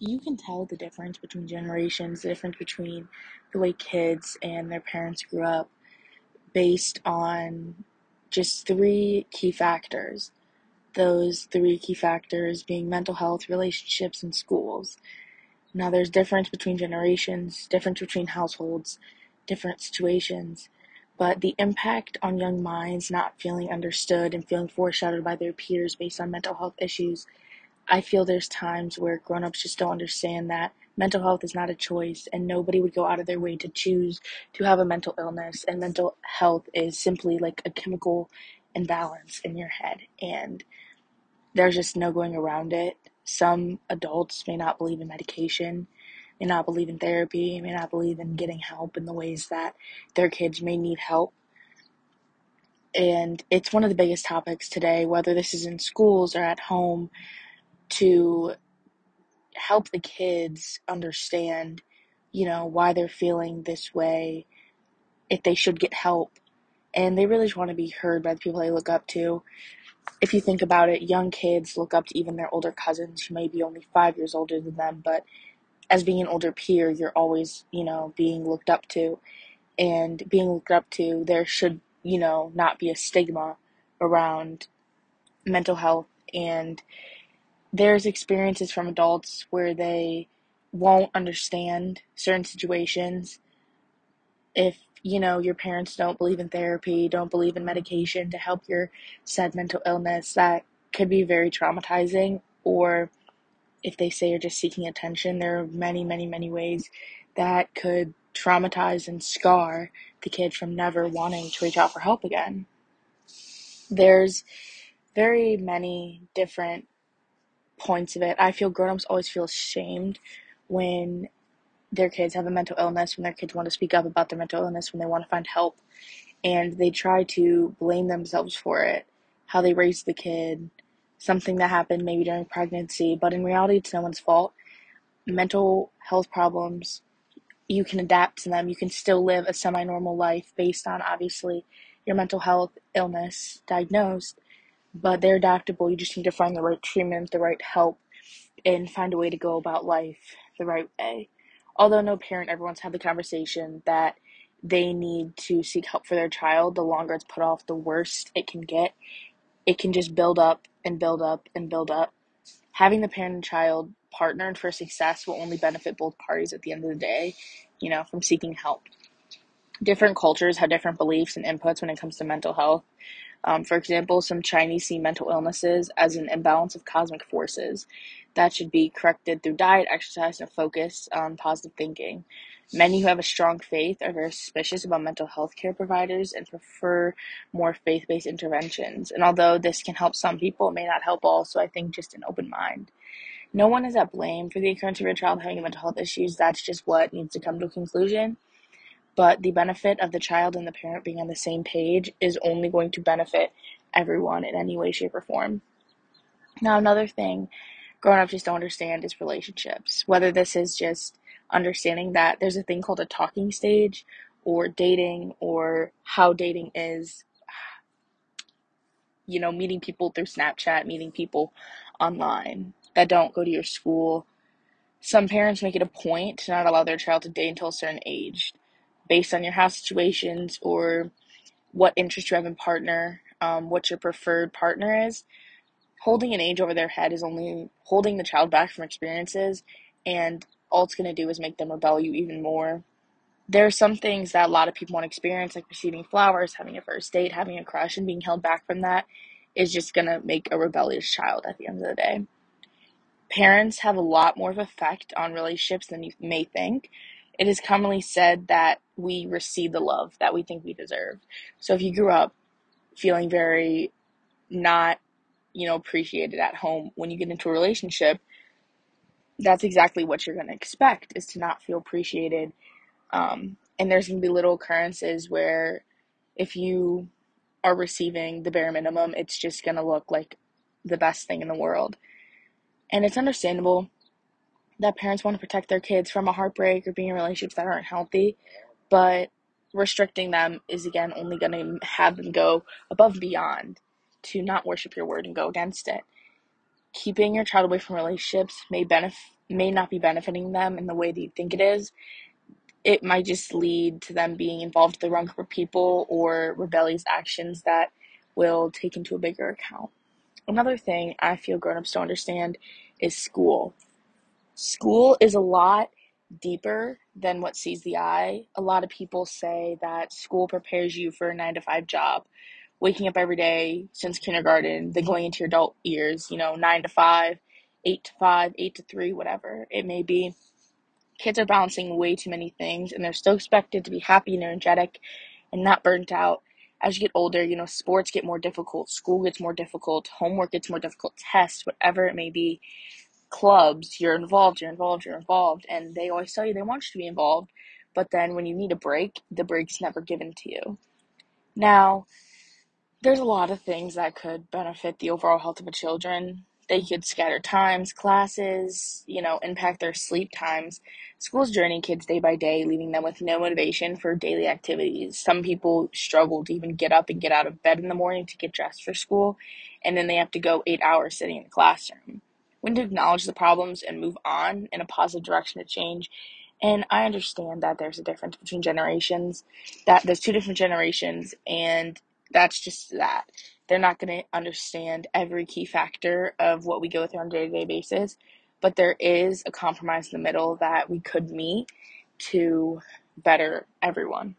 you can tell the difference between generations, the difference between the way kids and their parents grew up based on just three key factors. Those three key factors being mental health, relationships, and schools. Now, there's difference between generations, difference between households, different situations, but the impact on young minds not feeling understood and feeling foreshadowed by their peers based on mental health issues I feel there's times where grown-ups just don't understand that mental health is not a choice and nobody would go out of their way to choose to have a mental illness and mental health is simply like a chemical imbalance in your head and there's just no going around it. Some adults may not believe in medication, may not believe in therapy, may not believe in getting help in the ways that their kids may need help. And it's one of the biggest topics today, whether this is in schools or at home to help the kids understand, you know, why they're feeling this way, if they should get help. And they really just want to be heard by the people they look up to. If you think about it, young kids look up to even their older cousins who may be only five years older than them, but as being an older peer, you're always, you know, being looked up to. And being looked up to, there should, you know, not be a stigma around mental health and there's experiences from adults where they won't understand certain situations. If you know your parents don't believe in therapy don't believe in medication to help your said mental illness that could be very traumatizing. Or if they say you're just seeking attention there are many many many ways that could traumatize and scar the kid from never wanting to reach out for help again. There's very many different points of it. I feel grown-ups always feel ashamed when their kids have a mental illness, when their kids want to speak up about their mental illness, when they want to find help, and they try to blame themselves for it, how they raised the kid, something that happened maybe during pregnancy, but in reality, it's no one's fault. Mental health problems, you can adapt to them. You can still live a semi normal life based on obviously your mental health illness diagnosed but they're adaptable. You just need to find the right treatment, the right help, and find a way to go about life the right way. Although no parent ever wants to have the conversation that they need to seek help for their child, the longer it's put off, the worse it can get. It can just build up and build up and build up. Having the parent and child partnered for success will only benefit both parties at the end of the day, you know, from seeking help. Different cultures have different beliefs and inputs when it comes to mental health. Um, for example, some Chinese see mental illnesses as an imbalance of cosmic forces that should be corrected through diet, exercise, and focus on positive thinking. Many who have a strong faith are very suspicious about mental health care providers and prefer more faith based interventions. And although this can help some people, it may not help all, so I think just an open mind. No one is at blame for the occurrence of your child having mental health issues. That's just what needs to come to a conclusion but the benefit of the child and the parent being on the same page is only going to benefit everyone in any way, shape, or form. Now, another thing grown ups just don't understand is relationships. Whether this is just understanding that there's a thing called a talking stage, or dating, or how dating is, you know, meeting people through Snapchat, meeting people online that don't go to your school. Some parents make it a point to not allow their child to date until a certain age based on your house situations or what interest you have in partner, um, what your preferred partner is. Holding an age over their head is only holding the child back from experiences, and all it's going to do is make them rebel you even more. There are some things that a lot of people want to experience, like receiving flowers, having a first date, having a crush, and being held back from that is just going to make a rebellious child at the end of the day. Parents have a lot more of effect on relationships than you may think. It is commonly said that we receive the love that we think we deserve. So if you grew up feeling very not, you know, appreciated at home, when you get into a relationship, that's exactly what you're going to expect is to not feel appreciated. Um, and there's going to be little occurrences where if you are receiving the bare minimum, it's just going to look like the best thing in the world. And it's understandable that parents want to protect their kids from a heartbreak or being in relationships that aren't healthy, but restricting them is again only going to have them go above and beyond to not worship your word and go against it. keeping your child away from relationships may benefit may not be benefiting them in the way that you think it is. It might just lead to them being involved with the wrong group of people or rebellious actions that will take into a bigger account. Another thing I feel grown-ups don't understand is school. School is a lot deeper than what sees the eye. A lot of people say that school prepares you for a 9 to 5 job waking up every day since kindergarten, then going into your adult years, you know, nine to five, eight to five, eight to three, whatever it may be. Kids are balancing way too many things and they're still expected to be happy and energetic and not burnt out. As you get older, you know, sports get more difficult, school gets more difficult, homework gets more difficult, tests, whatever it may be. Clubs, you're involved, you're involved, you're involved, and they always tell you they want you to be involved, but then when you need a break, the break's never given to you. Now, there's a lot of things that could benefit the overall health of a children. They could scatter times, classes, you know, impact their sleep times. Schools journey kids day by day, leaving them with no motivation for daily activities. Some people struggle to even get up and get out of bed in the morning to get dressed for school, and then they have to go eight hours sitting in the classroom. When to acknowledge the problems and move on in a positive direction to change. And I understand that there's a difference between generations, that there's two different generations, and that's just that. They're not going to understand every key factor of what we go through on a day to day basis, but there is a compromise in the middle that we could meet to better everyone.